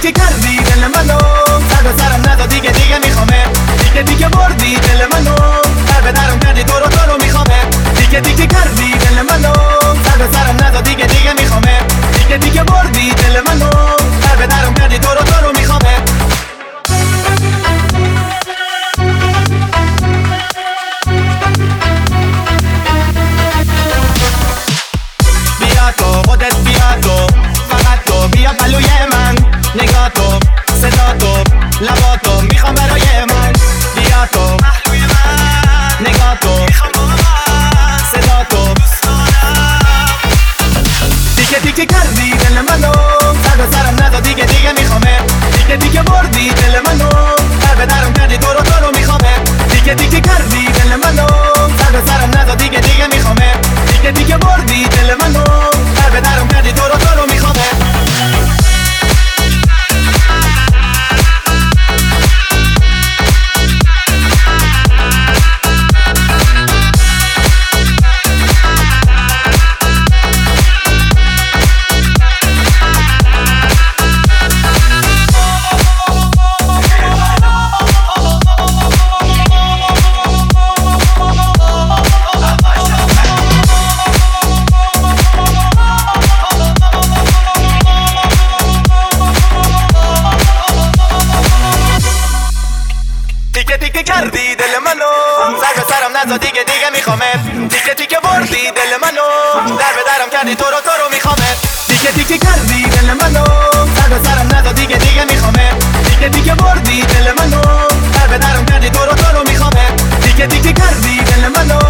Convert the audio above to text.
دیگه کردی دل منو. سر به سرم دیگه دیگه میخوامه. دیگه دیگه بردی دل منو. سر به درم کردی دورو دورو میخوامه. دیگه دیگه کردی دل منو. سر سرم ندا دیگه دیگه میخوامه. دیگه دیگه بردی دل منو. در به درم کردی تو رو رو میخوامه. دیگه دیگه کردی دل منو. سر سرم ندا دیگه دیگه میخوامه. دیگه دیگه بردی دل تیکه کردی دل منو. سر به سرم نزا دیگه دیگه میخوامت تیکه تیکه بردی دل منو. در به درم کردی تو رو تو رو میخوامت تیکه تیکه کردی دل منو. سر به سرم نزا دیگه دیگه میخوامت تیکه تیکه بردی دل منو. در به درم کردی تو رو تو رو میخوامت تیکه تیکه کردی دل منو.